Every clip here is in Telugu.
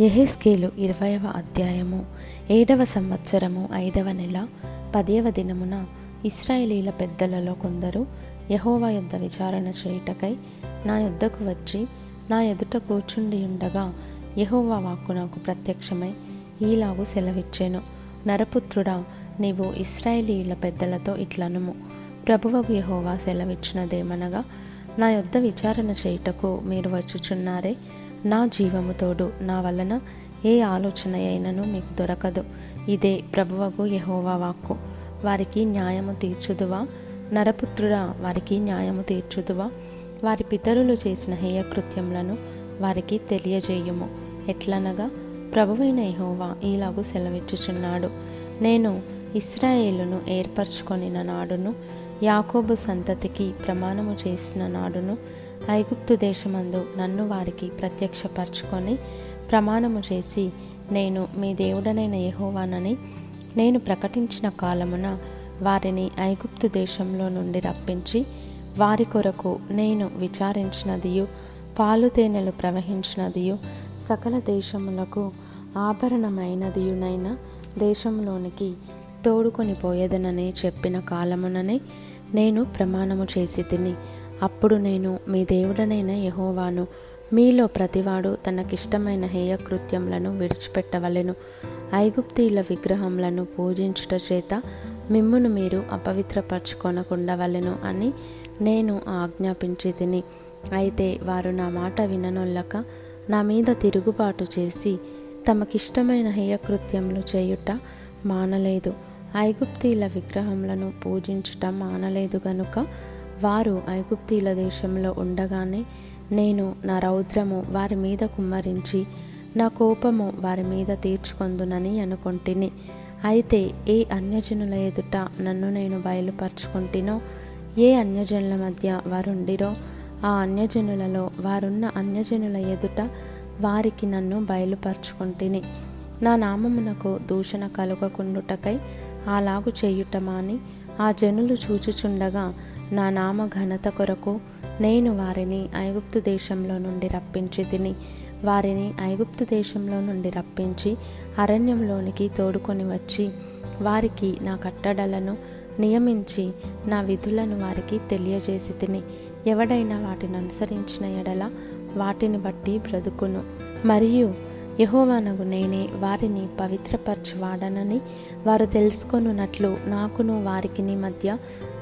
ఎహెస్కేలు ఇరవైవ అధ్యాయము ఏడవ సంవత్సరము ఐదవ నెల పదేవ దినమున ఇస్రాయేలీల పెద్దలలో కొందరు యహోవా యొద్ద విచారణ చేయుటకై నా యొద్దకు వచ్చి నా ఎదుట కూర్చుండి ఉండగా యహోవా వాక్కు నాకు ప్రత్యక్షమై ఈలాగు సెలవిచ్చాను. నరపుత్రుడా నీవు ఇస్రాయేలీల పెద్దలతో ఇట్లనుము. ప్రభువకు యహోవా సెలవిచ్చినదేమనగా నా యొద్ద విచారణ చేయుటకు మీరు వచ్చుచున్నారే? నా జీవము తోడు నా వలన ఏ ఆలోచన అయినను మీకు దొరకదు. ఇదే ప్రభువకు యహోవా వాక్కు. వారికి న్యాయము తీర్చుదువా? నరపుత్రుడా వారికి న్యాయము తీర్చుదువా? వారి పితరులు చేసిన హేయకృత్యములను వారికి తెలియజేయుము. ఎట్లనగా ప్రభువైన యహోవా ఈలాగు సెలవిచ్చుచున్నాడు. నేను ఇస్రాయేలును ఏర్పరచుకొనిన నాడును యాకోబు సంతతికి ప్రమాణము చేసిన నాడును ఐగుప్తు దేశమందు నన్ను వారికి ప్రత్యక్షపరచుకొని ప్రమాణము చేసి నేను మీ దేవుడనైన యహోవానని నేను ప్రకటించిన కాలమున వారిని ఐగుప్తు దేశంలో నుండి రప్పించి వారి కొరకు నేను విచారించినదియు పాలు తేనెలు ప్రవహించినదియు సకల దేశములకు ఆభరణమైనదియునైన దేశంలోనికి తోడుకొని పోయేదనని చెప్పిన కాలముననే నేను ప్రమాణము చేసి తిని అప్పుడు నేను మీ దేవుడనైన యహోవాను మీలో ప్రతివాడు తనకిష్టమైన హేయకృత్యములను విడిచిపెట్టవలెను. ఐగుప్తీల విగ్రహములను పూజించుట చేత మిమ్మును మీరు అపవిత్రపరచుకొనకుండవలెను అని నేను ఆజ్ఞాపించి తిని అయితే వారు నా మాట విననొల్లక నా మీద తిరుగుబాటు చేసి తమకిష్టమైన హేయకృత్యములు చేయుట మానలేదు. ఐగుప్తీల విగ్రహములను పూజించుట మానలేదు గనుక వారు ఐగుప్తీల దేశంలో ఉండగానే నేను నా రౌద్రము వారి మీద కుమ్మరించి నా కోపము వారి మీద తీర్చుకొందునని అనుకొంటిని. అయితే ఏ అన్యజనుల ఎదుట నన్ను నేను బయలుపరుచుకుంటునో ఏ అన్యజనుల మధ్య వారుండిరో ఆ అన్యజనులలో వారున్న అన్యజనుల ఎదుట వారికి నన్ను బయలుపరుచుకుంటుని. నా నామమునకు దూషణ కలుగకుండుటకై అలాగు చేయుటమాని ఆ జనులు చూచుచుండగా నా నామ ఘనత కొరకు నేను వారిని ఐగుప్తు దేశంలో నుండి రప్పించి తిని వారిని ఐగుప్తు దేశంలో నుండి రప్పించి అరణ్యంలోనికి తోడుకొని వచ్చి వారికి నా కట్టడలను నియమించి నా విధులను వారికి తెలియజేసి తిని ఎవడైనా వాటిని అనుసరించిన ఎడల వాటిని బట్టి బ్రతుకును. మరియు యహోవానగు నేనే వారిని పవిత్రపరచువాడనని వారు తెలుసుకొనున్నట్లు నాకును వారికిని మధ్య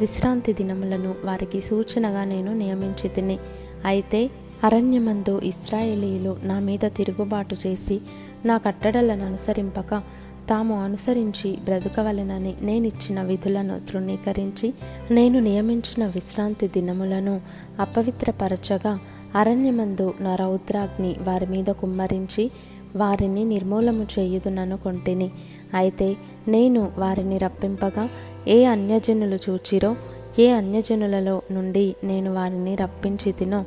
విశ్రాంతి దినములను వారికి సూచనగా నేను నియమించి తిని అయితే అరణ్యమందు ఇస్రాయేలీలు నా మీద తిరుగుబాటు చేసి నా కట్టడలను అనుసరింపక తాము అనుసరించి బ్రతకవలెనని నేనిచ్చిన విధులను తృణీకరించి నేను నియమించిన విశ్రాంతి దినములను అపవిత్రపరచగా అరణ్యమందు నా రౌద్రాగ్ని వారి మీద కుమ్మరించి వారిని నిర్మూలము చేయుదుననుకొంటిని అయితే నేను వారిని రప్పింపగా ఏ అన్యజనులు చూచిరో ఏ అన్యజనులలో నుండి నేను వారిని రప్పించి తినో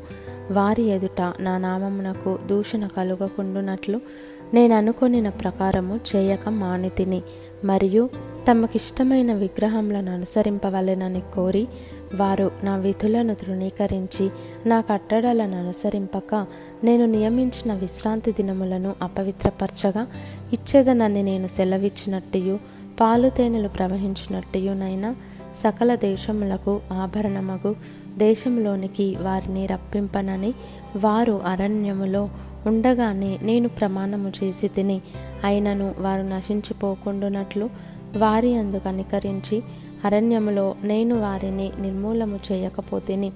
వారి ఎదుట నా నామమునకు దూషణ కలుగకుండునట్లు నేను అనుకొనిన ప్రకారము చేయక మానితిని. మరియు తమకిష్టమైన విగ్రహములను అనుసరింపవలెనని కోరి వారు నా విధులను తృణీకరించి నా కట్టడలను అనుసరింపక నేను నియమించిన విశ్రాంతి దినములను అపవిత్రపరచగా ఇచ్చేదనని నేను సెలవిచ్చినట్టు పాలు తేనెలు ప్రవహించినట్టునైనా సకల దేశములకు ఆభరణమగు దేశంలోనికి వారిని రప్పింపనని వారు అరణ్యములో ఉండగానే నేను ప్రమాణము చేసి తిని అయినను వారు నశించిపోకుండునట్లు వారి అందు కనికరించి అరణ్యములో నేను వారిని నిర్మూలము చేయకపోతేని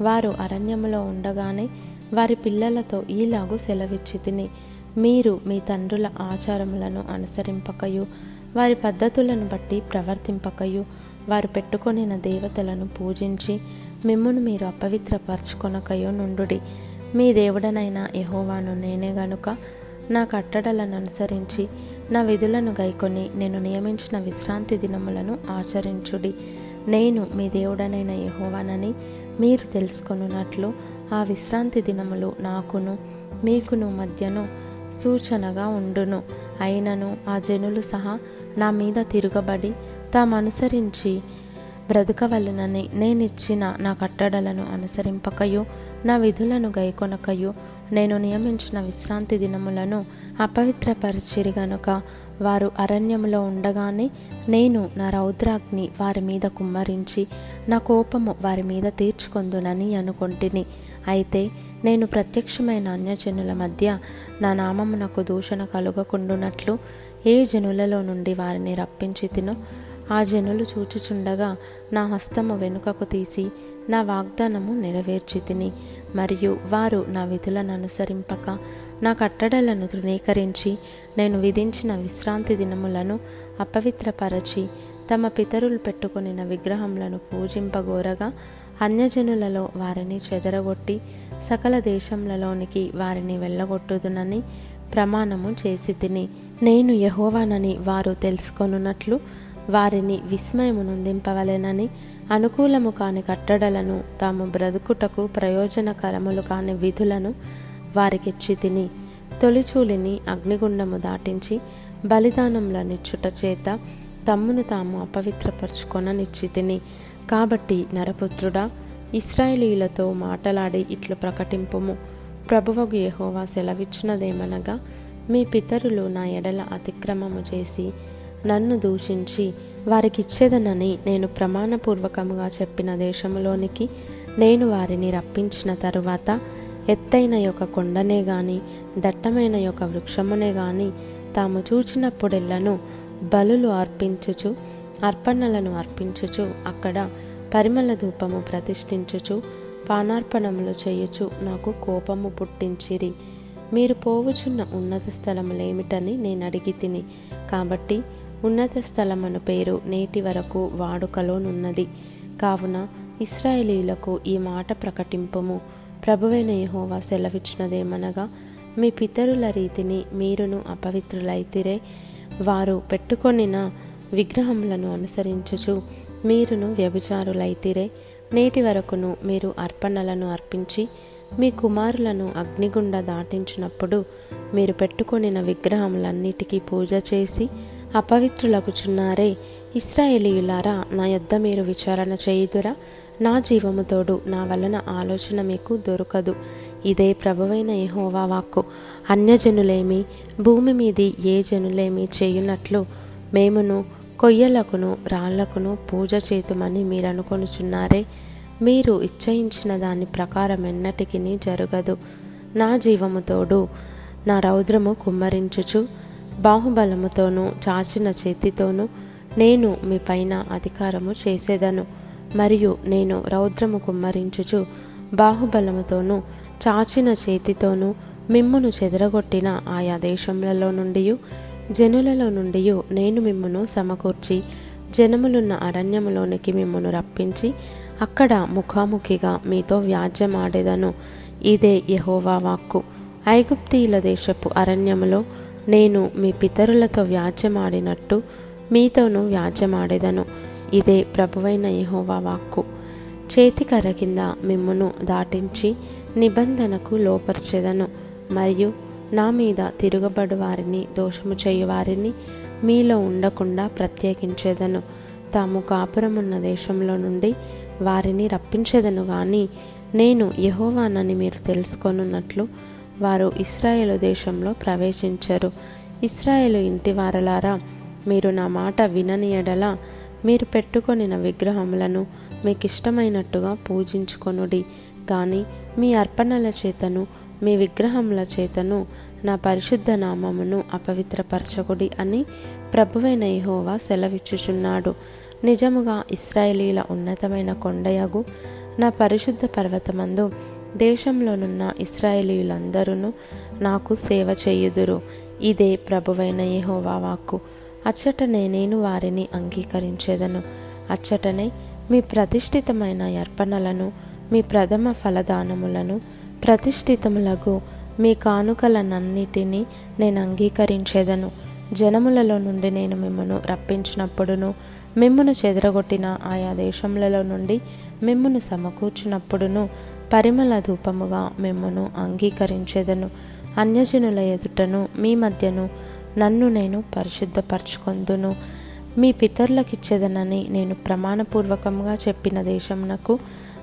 వారు అరణ్యములో ఉండగానే వారి పిల్లలతో ఈలాగు సెలవిచ్చి తిని మీరు మీ తండ్రుల ఆచారములను అనుసరింపకయు వారి పద్ధతులను బట్టి ప్రవర్తింపకయు వారు పెట్టుకొనిన దేవతలను పూజించి మిమ్మును మీరు అపవిత్రపరచుకొనకయో నుండుడి. మీ దేవుడనైన యహోవాను నేనే గనుక నా కట్టడలను అనుసరించి నా విధులను గైకొని నేను నియమించిన విశ్రాంతి దినములను ఆచరించుడి. నేను మీ దేవుడనైన యహోవానని మీరు తెలుసుకొనున్నట్లు ఆ విశ్రాంతి దినములు నాకును మీకును మధ్యను సూచనగా ఉండును. అయినను ఆ జనులు సహా నా మీద తిరగబడి తామనుసరించి బ్రతకవలనని నేనిచ్చిన నా కట్టడలను అనుసరింపకయు నా విధులను గైకొనకయు నేను నియమించిన విశ్రాంతి దినములను అపవిత్రపరిచిరి గనుక వారు అరణ్యములో ఉండగానే నేను నా రౌద్రాగ్ని వారి మీద కుమ్మరించి నా కోపము వారి మీద తీర్చుకొందునని అనుకొంటిని. అయితే నేను ప్రత్యక్షమైన అన్యజనుల మధ్య నా నామమునకు దూషణ కలుగకుండునట్లు ఏ జనులలో నుండి వారిని రప్పించి తినో ఆ జనులు చూచుచుండగా నా హస్తము వెనుకకు తీసి నా వాగ్దానము నెరవేర్చి తిని మరియు వారు నా విధులను అనుసరింపక నా కట్టడలను తృణీకరించి నేను విధించిన విశ్రాంతి దినములను అపవిత్రపరచి తమ పితరులు పెట్టుకొనిన విగ్రహములను పూజింపగోరగా అన్యజనులలో వారిని చెదరగొట్టి సకల దేశములలోనికి వారిని వెళ్ళగొట్టుదునని ప్రమాణము చేసి తిని. నేను యహోవానని వారు తెలుసుకొనున్నట్లు వారిని విస్మయము నొందింపవలెనని అనుకూలము కాని కట్టడలను తాము బ్రతుకుటకు ప్రయోజనకరములు కాని విధులను వారికిచ్చి తిని తొలిచూలిని అగ్నిగుండము దాటించి బలిదానంలనిచ్చుట చేత తమ్మును తాము అపవిత్రపరచుకొననిచ్చి తిని. కాబట్టి నరపుత్రుడా ఇస్రాయేలీలతో మాటలాడి ఇట్లు ప్రకటింపుము. ప్రభువగు యహోవా సెలవిచ్చినదేమనగా మీ పితరులు నా ఎడల అతిక్రమము చేసి నన్ను దూషించి వారికిచ్చేదనని నేను ప్రమాణపూర్వకముగా చెప్పిన దేశములోనికి నేను వారిని రప్పించిన తరువాత ఎత్తైన యొక్క కొండనే గాని దట్టమైన యొక్క వృక్షమునే గాని తాము చూచినప్పుడెల్లను బలులు అర్పించుచు అర్పణలను అర్పించుచు అక్కడ పరిమళ ధూపము ప్రతిష్ఠించుచు పానార్పణములు చేయుచు నాకు కోపము పుట్టించిరి. మీరు పోవుచున్న ఉన్నత స్థలములేమిటని నేను అడిగి తిని కాబట్టి ఉన్నత స్థలమను పేరు నేటి వరకు వాడుకలోనున్నది. కావున ఇస్రాయేలీలకు ఈ మాట ప్రకటింపము. ప్రభువైన యహోవా సెలవిచ్చినదేమనగా మీ పితరుల రీతిని మీరును అపవిత్రులైతిరే. వారు పెట్టుకొనిన విగ్రహములను అనుసరించుచు మీరును వ్యభిచారులైతిరే. నేటి వరకును మీరు అర్పణలను అర్పించి మీ కుమారులను అగ్నిగుండ దాటించినప్పుడు మీరు పెట్టుకొనిన విగ్రహములన్నిటికీ పూజ చేసి అపవిత్రులగుచున్నారే. ఇస్రాయేలీయులారా నా యొద్ద మీరు విచారణ చేయుదురా? నా జీవముతోడు నా వలన ఆలోచన మీకు దొరకదు. ఇదే ప్రభువైన యహోవా వాక్కు. అన్యజనులేమి భూమి మీది ఏ జనులేమి చేయునట్లు మేమును కొయ్యలకును రాళ్ళకును పూజ చేతుమని మీరు అనుకొనుచున్నారే మీరు ఇచ్చయించిన దాని ప్రకారం ఎన్నటికి జరగదు. నా జీవముతోడు నా రౌద్రము కుమ్మరించుచు బాహుబలముతోనూ చాచిన చేతితోనూ నేను మీ పైన అధికారము చేసేదను. మరియు నేను రౌద్రము కుమ్మరించుచు బాహుబలముతోనూ చాచిన చేతితోనూ మిమ్మును చెదరగొట్టిన ఆయా దేశములలో నుండి జనులలో నుండి నేను మిమ్మును సమకూర్చి జనములున్న అరణ్యములోనికి మిమ్మును రప్పించి అక్కడ ముఖాముఖిగా మీతో వ్యాజ్యమాడేదను. ఇదే యహోవా వాక్కు. ఐగుప్తీయుల దేశపు అరణ్యములో నేను మీ పితరులతో వ్యాజ్యమాడినట్టు మీతోనూ వ్యాజ్యమాడేదను. ఇదే ప్రభువైన యహోవా వాక్కు. చేతికర్ర కింద మిమ్మును దాటించి నిబంధనకు లోపర్చెదను. మరియు నా మీద తిరుగుబడు వారిని దోషము చేయు వారిని మీలో ఉండకుండా ప్రత్యేకించేదను. తాము కాపురమున్న దేశంలో నుండి వారిని రప్పించేదను గాని నేను యహోవానని మీరు తెలుసుకొనున్నట్లు వారు ఇస్రాయేలు దేశంలో ప్రవేశించరు. ఇస్రాయేలు ఇంటి వారలారా మీరు నా మాట వినని ఎడల మీరు పెట్టుకొనిన విగ్రహములను మీకు ఇష్టమైనట్టుగా పూజించుకొనుడి. కానీ మీ అర్పణల చేతను మీ విగ్రహముల చేతను నా పరిశుద్ధ నామమును అపవిత్రపరచకుడి అని ప్రభువైన ఇహోవా సెలవిచ్చుచున్నాడు. నిజముగా ఇస్రాయేలీల ఉన్నతమైన కొండయగు నా పరిశుద్ధ పర్వతమందు దేశంలోనున్న ఇస్రాయేలీలందరూ నాకు సేవ చేయుదురు. ఇదే ప్రభువైన యెహోవా వాక్కు. అచ్చటనే నేను వారిని అంగీకరించేదను. అచ్చటనే మీ ప్రతిష్ఠితమైన అర్పణలను మీ ప్రథమ ఫలదానములను ప్రతిష్ఠితములకు మీ కానుకలనన్నిటినీ నేను అంగీకరించేదను. జనములలో నుండి నేను మిమ్మను రప్పించినప్పుడును మిమ్మును చెదరగొట్టిన ఆయా దేశములలో నుండి మిమ్మును సమకూర్చినప్పుడును పరిమళ ధూపముగా మిమ్మును అంగీకరించేదను. అన్యజనుల ఎదుటను మీ మధ్యను నన్ను నేను పరిశుద్ధపరచుకొందును. మీ పితరులకిచ్చేదనని నేను ప్రమాణపూర్వకంగా చెప్పిన దేశంనకు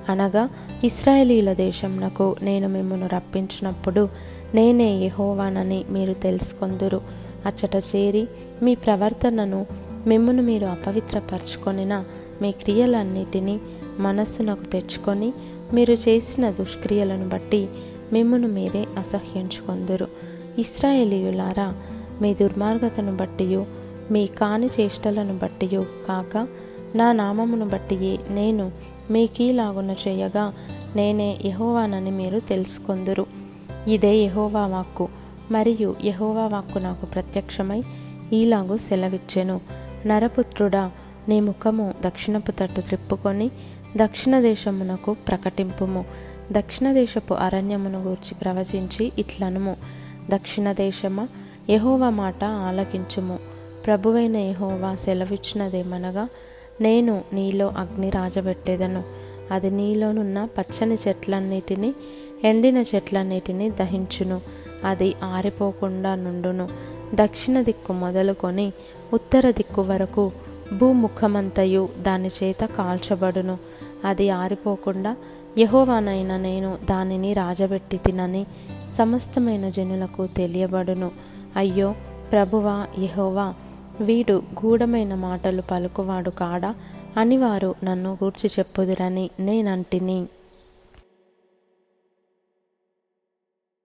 అనగా ఇస్రాయేలీల దేశంనకు నేను మిమ్మను రప్పించినప్పుడు నేనే యహోవానని మీరు తెలుసుకొందురు. అచ్చట చేరి మీ ప్రవర్తనను మిమ్మను మీరు అపవిత్రపరచుకొనిన మీ క్రియలన్నిటినీ మనస్సునకు తెచ్చుకొని మీరు చేసిన దుష్క్రియలను బట్టి మిమ్మను మీరే అసహ్యించుకొందురు. ఇస్రాయేలీయులారా మీ దుర్మార్గతను బట్టియు మీ కాని చేష్టలను బట్టియు కాక నా నామమును బట్టియే నేను మీకీలాగున చేయగా నేనే యహోవానని మీరు తెలుసుకొందురు. ఇదే యహోవా వాక్కు. మరియు యహోవా వాక్కు నాకు ప్రత్యక్షమై ఈలాగు సెలవిచ్చెను. నరపుత్రుడా నీ ముఖము దక్షిణపు తట్టు త్రిప్పుకొని దక్షిణ దేశమునకు ప్రకటింపుము. దక్షిణ దేశపు అరణ్యమును గూర్చి ప్రవచించి ఇట్లనుము. దక్షిణ దేశమా యహోవ మాట ఆలకించుము. ప్రభువైన యహోవా సెలవిచ్చినదేమనగా నేను నీలో అగ్ని రాజబెట్టేదను. అది నీలోనున్న పచ్చని చెట్లన్నిటినీ ఎండిన చెట్లన్నిటినీ దహించును. అది ఆరిపోకుండా నుండును. దక్షిణ దిక్కు మొదలుకొని ఉత్తర దిక్కు వరకు భూముఖమంతయు దాని చేత కాల్చబడును. అది ఆరిపోకుండా యహోవానైన నేను దానిని రాజబెట్టి తినని సమస్తమైన జనులకు తెలియబడును. అయ్యో ప్రభువా యహోవా వీడు గూఢమైన మాటలు పలుకువాడు కాడా? అని వారు నన్ను గూర్చి చెప్పుదురని నేనంటిని.